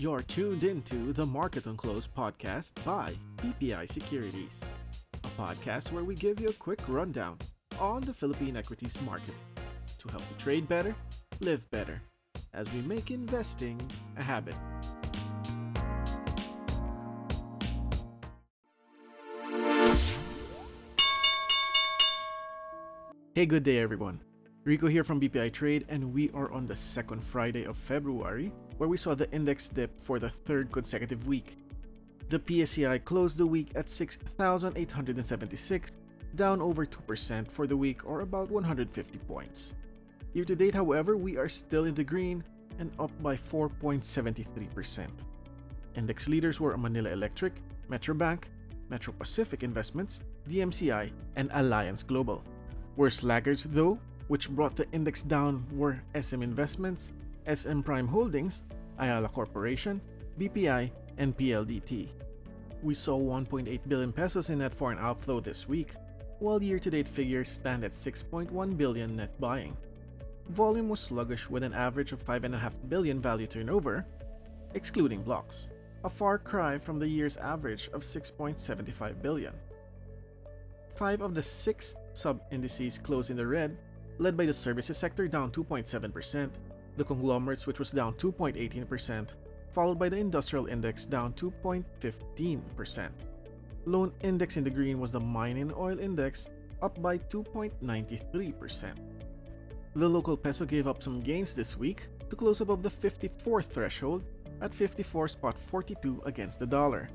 You're tuned into the Market on Close podcast by BPI Securities, a podcast where we give you a quick rundown on the Philippine equities market to help you trade better, live better, as we make investing a habit. Hey, good day, everyone. Rico here from BPI Trade, and we are on the second Friday of February, where we saw the index dip for the third consecutive week. The PSEi closed the week at 6,876, down over 2% for the week, or about 150 points. Year to date, however, we are still in the green and up by 4.73%. Index leaders were Manila Electric, Metrobank, Metro Pacific Investments, DMCI, and Alliance Global. Worst laggards, though, which brought the index down, were SM Investments, SM Prime Holdings, Ayala Corporation, BPI, and PLDT. We saw 1.8 billion pesos in net foreign outflow this week, while year to date figures stand at 6.1 billion net buying. Volume was sluggish with an average of 5.5 billion value turnover, excluding blocks, a far cry from the year's average of 6.75 billion. Five of the six sub indices closed in the red, led by the services sector down 2.7%, the conglomerates, which was down 2.18%, followed by the industrial index down 2.15%. Lone index in the green was the mining oil index, up by 2.93%. The local peso gave up some gains this week to close above the 54 threshold at 54.42 against the dollar.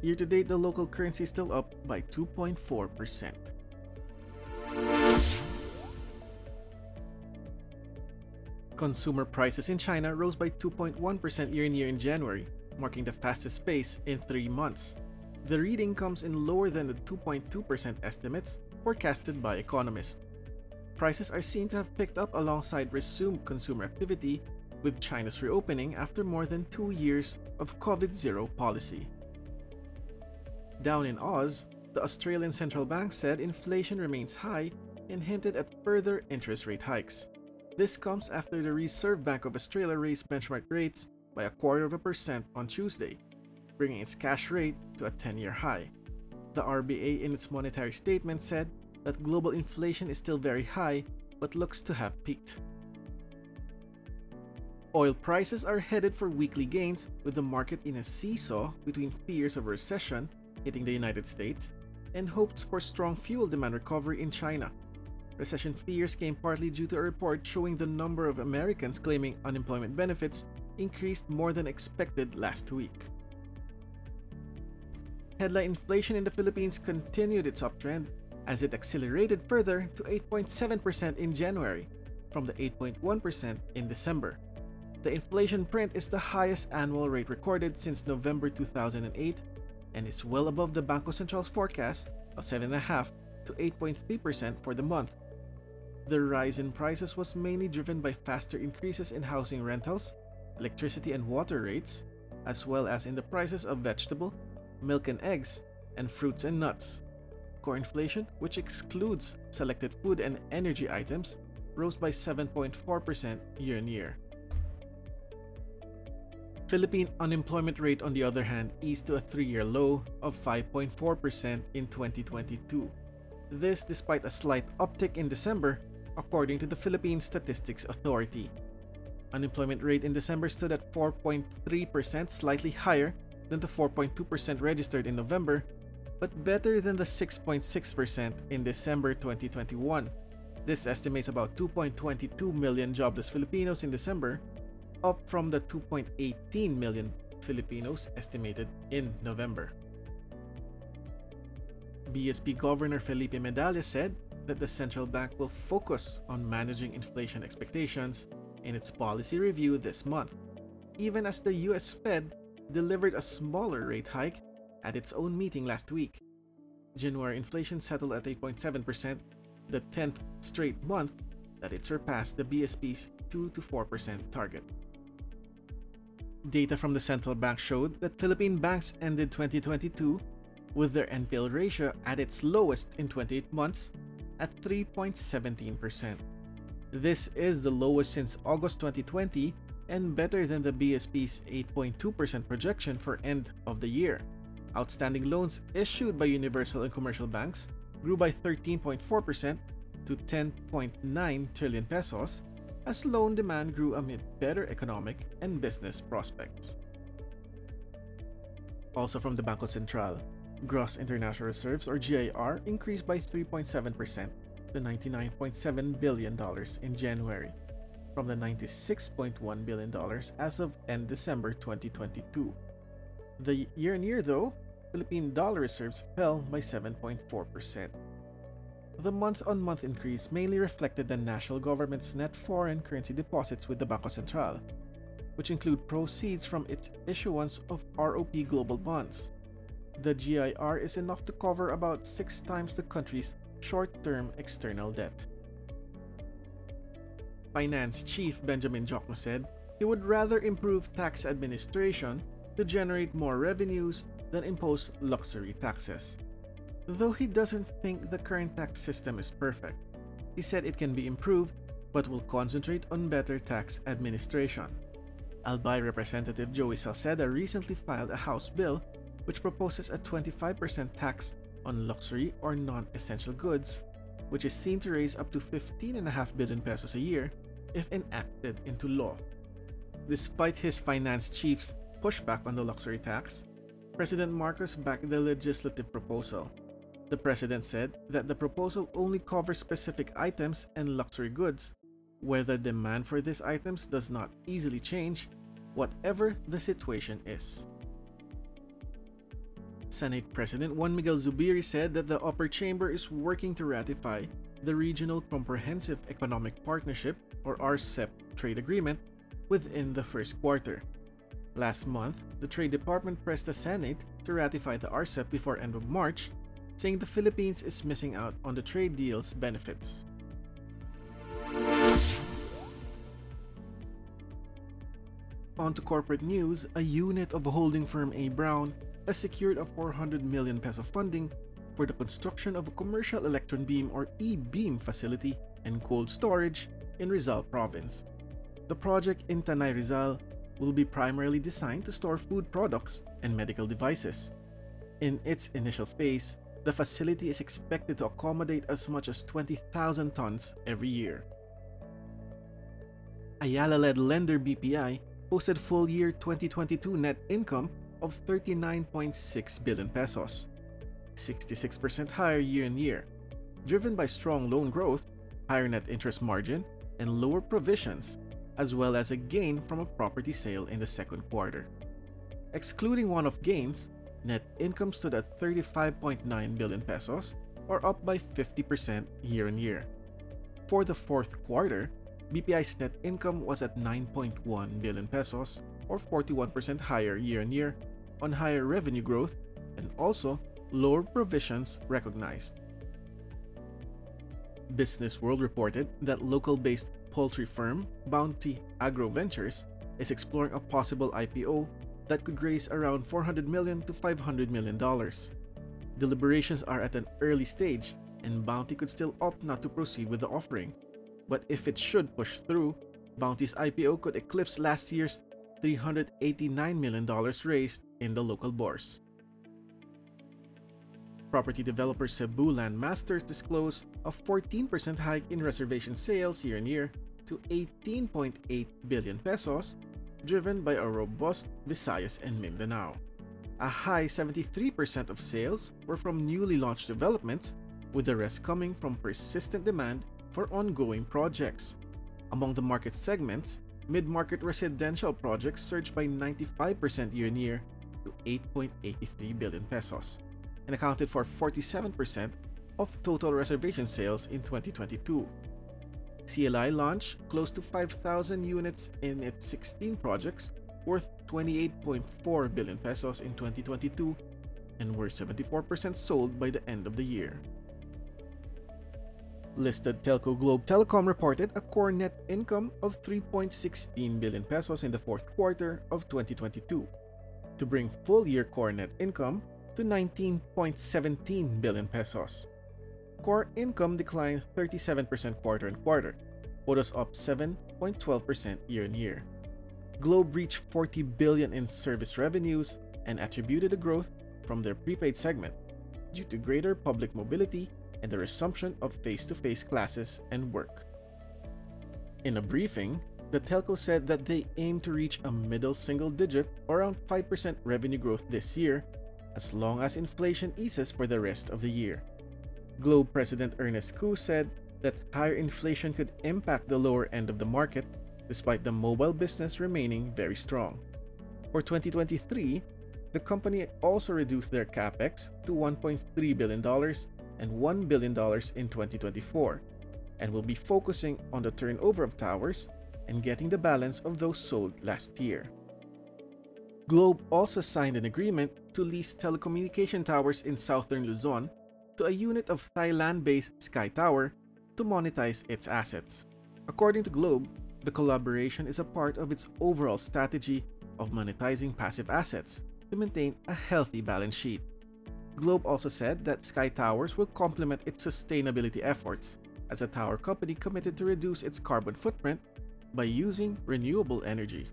Year to date, the local currency is still up by 2.4%. Consumer prices in China rose by 2.1% year on year in January, marking the fastest pace in three months. The reading comes in lower than the 2.2% estimates forecasted by economists. Prices are seen to have picked up alongside resumed consumer activity with China's reopening after more than two years of COVID zero policy. Down in Oz, the Australian Central Bank said inflation remains high and hinted at further interest rate hikes. This comes after the Reserve Bank of Australia raised benchmark rates by a quarter of a percent on Tuesday, bringing its cash rate to a 10 year high. The RBA, in its monetary statement, said that global inflation is still very high but looks to have peaked. Oil prices are headed for weekly gains, with the market in a seesaw between fears of recession hitting the United States and hopes for strong fuel demand recovery in China. Recession fears came partly due to a report showing the number of Americans claiming unemployment benefits increased more than expected last week. Headline inflation in the Philippines continued its uptrend as it accelerated further to 8.7% in January from the 8.1% in December. The inflation print is the highest annual rate recorded since November 2008 and is well above the Bangko Sentral's forecast of 7.5 to 8.3% for the month. The rise in prices was mainly driven by faster increases in housing rentals, electricity and water rates, as well as in the prices of vegetable, milk and eggs, and fruits and nuts. Core inflation, which excludes selected food and energy items, rose by 7.4% year on year. Philippine unemployment rate, on the other hand, eased to a three year low of 5.4% in 2022. This despite a slight uptick in December, according to the Philippine Statistics Authority. Unemployment rate in December stood at 4.3%, slightly higher than the 4.2% registered in November, but better than the 6.6% in December 2021. This estimates about 2.22 million jobless Filipinos in December, up from the 2.18 million Filipinos estimated in November. BSP Governor Felipe Medalla said that the central bank will focus on managing inflation expectations in its policy review this month, even as the US Fed delivered a smaller rate hike at its own meeting last week. January inflation settled at 8.7%, the 10th straight month that it surpassed the BSP's 2 to 4% target. Data from the central bank showed that Philippine banks ended 2022 with their NPL ratio at its lowest in 28 months at 3.17%. This is the lowest since August 2020 and better than the BSP's 8.2% projection for end of the year. Outstanding loans issued by universal and commercial banks grew by 13.4% to 10.9 trillion pesos as loan demand grew amid better economic and business prospects. Also from the Bangko Sentral, gross international reserves or GIR increased by 3.7% to $99.7 billion in January from the $96.1 billion as of end December 2022. The year on year, though, Philippine dollar reserves fell by 7.4%. The month on month increase mainly reflected the national government's net foreign currency deposits with the Bangko Sentral, which include proceeds from its issuance of ROP global bonds. The GIR is enough to cover about six times the country's short term external debt. Finance Chief Benjamin Diokno said he would rather improve tax administration to generate more revenues than impose luxury taxes. Though he doesn't think the current tax system is perfect, he said it can be improved but will concentrate on better tax administration. Albay Representative Joey Salceda recently filed a House bill which proposes a 25% tax on luxury or non essential goods, which is seen to raise up to 15.5 billion pesos a year if enacted into law. Despite his finance chief's pushback on the luxury tax, President Marcos backed the legislative proposal. The president said that the proposal only covers specific items and luxury goods, whether demand for these items does not easily change, whatever the situation is. Senate President Juan Miguel Zubiri said that the upper chamber is working to ratify the Regional Comprehensive Economic Partnership or RCEP trade agreement within the first quarter. Last month, the Trade Department pressed the Senate to ratify the RCEP before end of March, saying the Philippines is missing out on the trade deal's benefits. On to corporate news, a unit of holding firm A. Brown has secured a 400 million peso funding for the construction of a commercial electron beam or e-beam facility and cold storage in Rizal province. The project in Tanay Rizal will be primarily designed to store food products and medical devices. In its initial phase, the facility is expected to accommodate as much as 20,000 tons every year. Ayala led lender BPI posted full year 2022 net income of 39.6 billion pesos, 66% higher year on year, driven by strong loan growth, higher net interest margin, and lower provisions, as well as a gain from a property sale in the second quarter. Excluding one off gains, net income stood at 35.9 billion pesos, or up by 50% year on year. For the fourth quarter, BPI's net income was at 9.1 billion pesos, or 41% higher year on year, on higher revenue growth and also lower provisions recognized. Business World reported that local based poultry firm Bounty Agro Ventures is exploring a possible IPO that could raise around 400 million to 500 million dollars. Deliberations are at an early stage and Bounty could still opt not to proceed with the offering. But if it should push through, Bounty's IPO could eclipse last year's $389 million raised in the local bourse. Property developer Cebu Land Masters disclosed a 14% hike in reservation sales year on year to 18.8 billion pesos, driven by a robust Visayas and Mindanao. A high 73% of sales were from newly launched developments, with the rest coming from persistent demand for ongoing projects. Among the market segments, mid market residential projects surged by 95% year on year to 8.83 billion pesos and accounted for 47% of total reservation sales in 2022. CLI launched close to 5,000 units in its 16 projects worth 28.4 billion pesos in 2022 and were 74% sold by the end of the year. Listed telco Globe Telecom reported a core net income of 3.16 billion pesos in the fourth quarter of 2022 to bring full year core net income to 19.17 billion pesos. Core income declined 37% quarter on quarter, but was up 7.12% year on year. Globe reached 40 billion in service revenues and attributed the growth from their prepaid segment due to greater public mobility and the resumption of face-to-face classes and work. In a briefing, the telco said that they aim to reach a middle single digit or around 5% revenue growth this year as long as inflation eases for the rest of the year. Globe President Ernest Cu said that higher inflation could impact the lower end of the market despite the mobile business remaining very strong. For 2023, the company also reduced their capex to $1.3 billion and $1 billion in 2024 and will be focusing on the turnover of towers and getting the balance of those sold last year. Globe also signed an agreement to lease telecommunication towers in southern Luzon to a unit of Thailand based Sky Tower to monetize its assets. According to Globe, the collaboration is a part of its overall strategy of monetizing passive assets to maintain a healthy balance sheet. Globe also said that Sky Towers will complement its sustainability efforts as a tower company committed to reduce its carbon footprint by using renewable energy.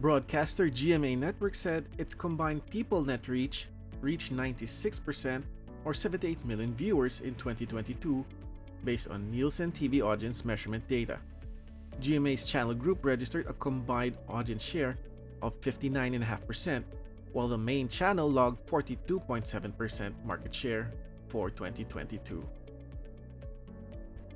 Broadcaster GMA Network said its combined people net reach reached 96% or 78 million viewers in 2022 based on Nielsen TV audience measurement data. GMA's channel group registered a combined audience share of 59.5%, while the main channel logged 42.7% market share for 2022.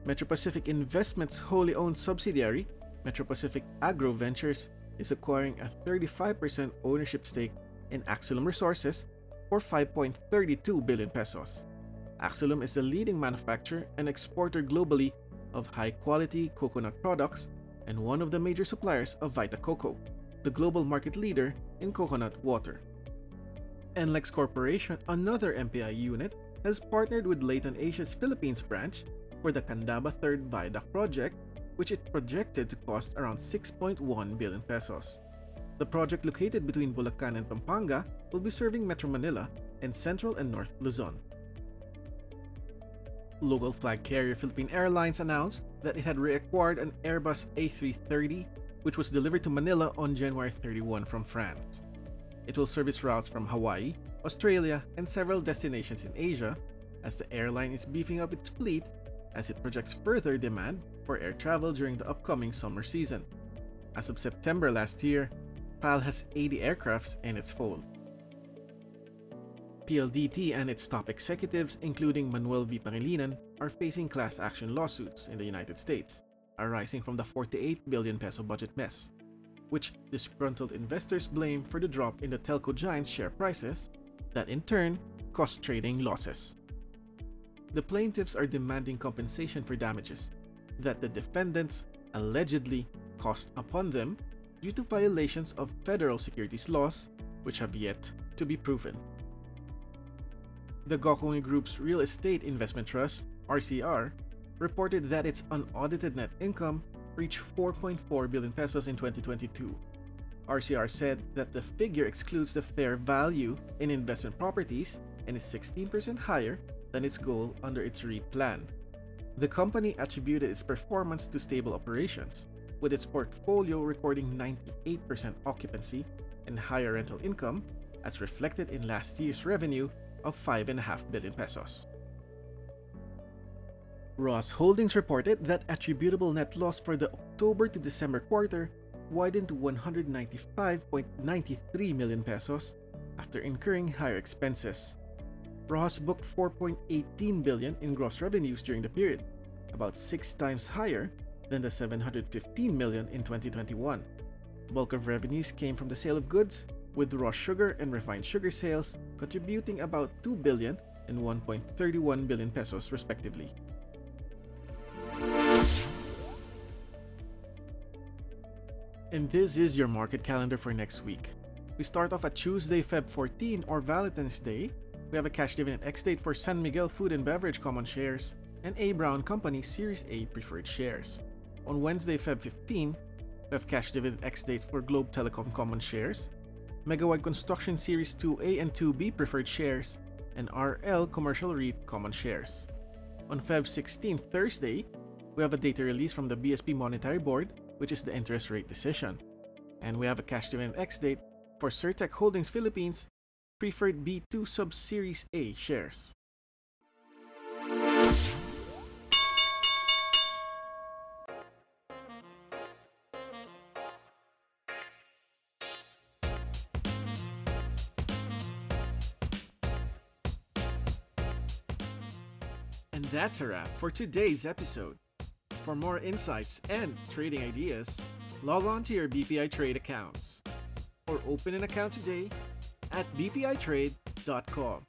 Metro Pacific Investments' wholly owned subsidiary, Metro Pacific Agro Ventures, is acquiring a 35% ownership stake in Axelum Resources for 5.32 billion pesos. Axelum is the leading manufacturer and exporter globally of high-quality coconut products and one of the major suppliers of Vita Coco, the global market leader in coconut water. NLEX Corporation, another MPI unit, has partnered with Leighton Asia's Philippines branch for the Candaba Third Viaduct project, which it projected to cost around 6.1 billion pesos. The project located between Bulacan and Pampanga will be serving Metro Manila and Central and North Luzon. Local flag carrier Philippine Airlines announced that it had reacquired an Airbus A330, which was delivered to Manila on January 31 from France. It will service routes from Hawaii, Australia, and several destinations in Asia, as the airline is beefing up its fleet as it projects further demand for air travel during the upcoming summer season. As of September last year, PAL has 80 aircrafts in its fold. PLDT and its top executives, including Manuel V. Pangilinan, are facing class action lawsuits in the United States, arising from the 48 billion peso budget mess, which disgruntled investors blame for the drop in the telco giant's share prices, that in turn caused trading losses. The plaintiffs are demanding compensation for damages that the defendants allegedly caused upon them due to violations of federal securities laws, which have yet to be proven. The Gokongwei Group's Real Estate Investment Trust, RCR, reported that its unaudited net income reached 4.4 billion pesos in 2022. RCR said that the figure excludes the fair value in investment properties and is 16% higher than its goal under its REIT plan. The company attributed its performance to stable operations, with its portfolio recording 98% occupancy and higher rental income, as reflected in last year's revenue of 5.5 billion pesos. Roxas Holdings reported that attributable net loss for the October to December quarter widened to 195.93 million pesos after incurring higher expenses. Roxas booked 4.18 billion in gross revenues during the period, about 6 times higher than the 715 million in 2021. Bulk of revenues came from the sale of goods with raw sugar and refined sugar sales contributing about 2 billion and 1.31 billion pesos respectively. And this is your market calendar for next week. We start off at Tuesday, Feb 14 or Valentine's Day. We have a cash dividend ex date for San Miguel Food and Beverage common shares and A Brown Company Series A preferred shares. On Wednesday, Feb 15, we have cash dividend ex dates for Globe Telecom common shares Megawide Construction Series 2A and 2B preferred shares, and RL Commercial REIT common shares. On Feb 16, Thursday, we have a data release from the BSP Monetary Board which is the interest rate decision. And we have a cash dividend X date for Cirtek Holdings Philippines preferred B2 sub Series A shares. And that's a wrap for today's episode. For more insights and trading ideas, log on to your BPI Trade accounts or open an account today at bpitrade.com.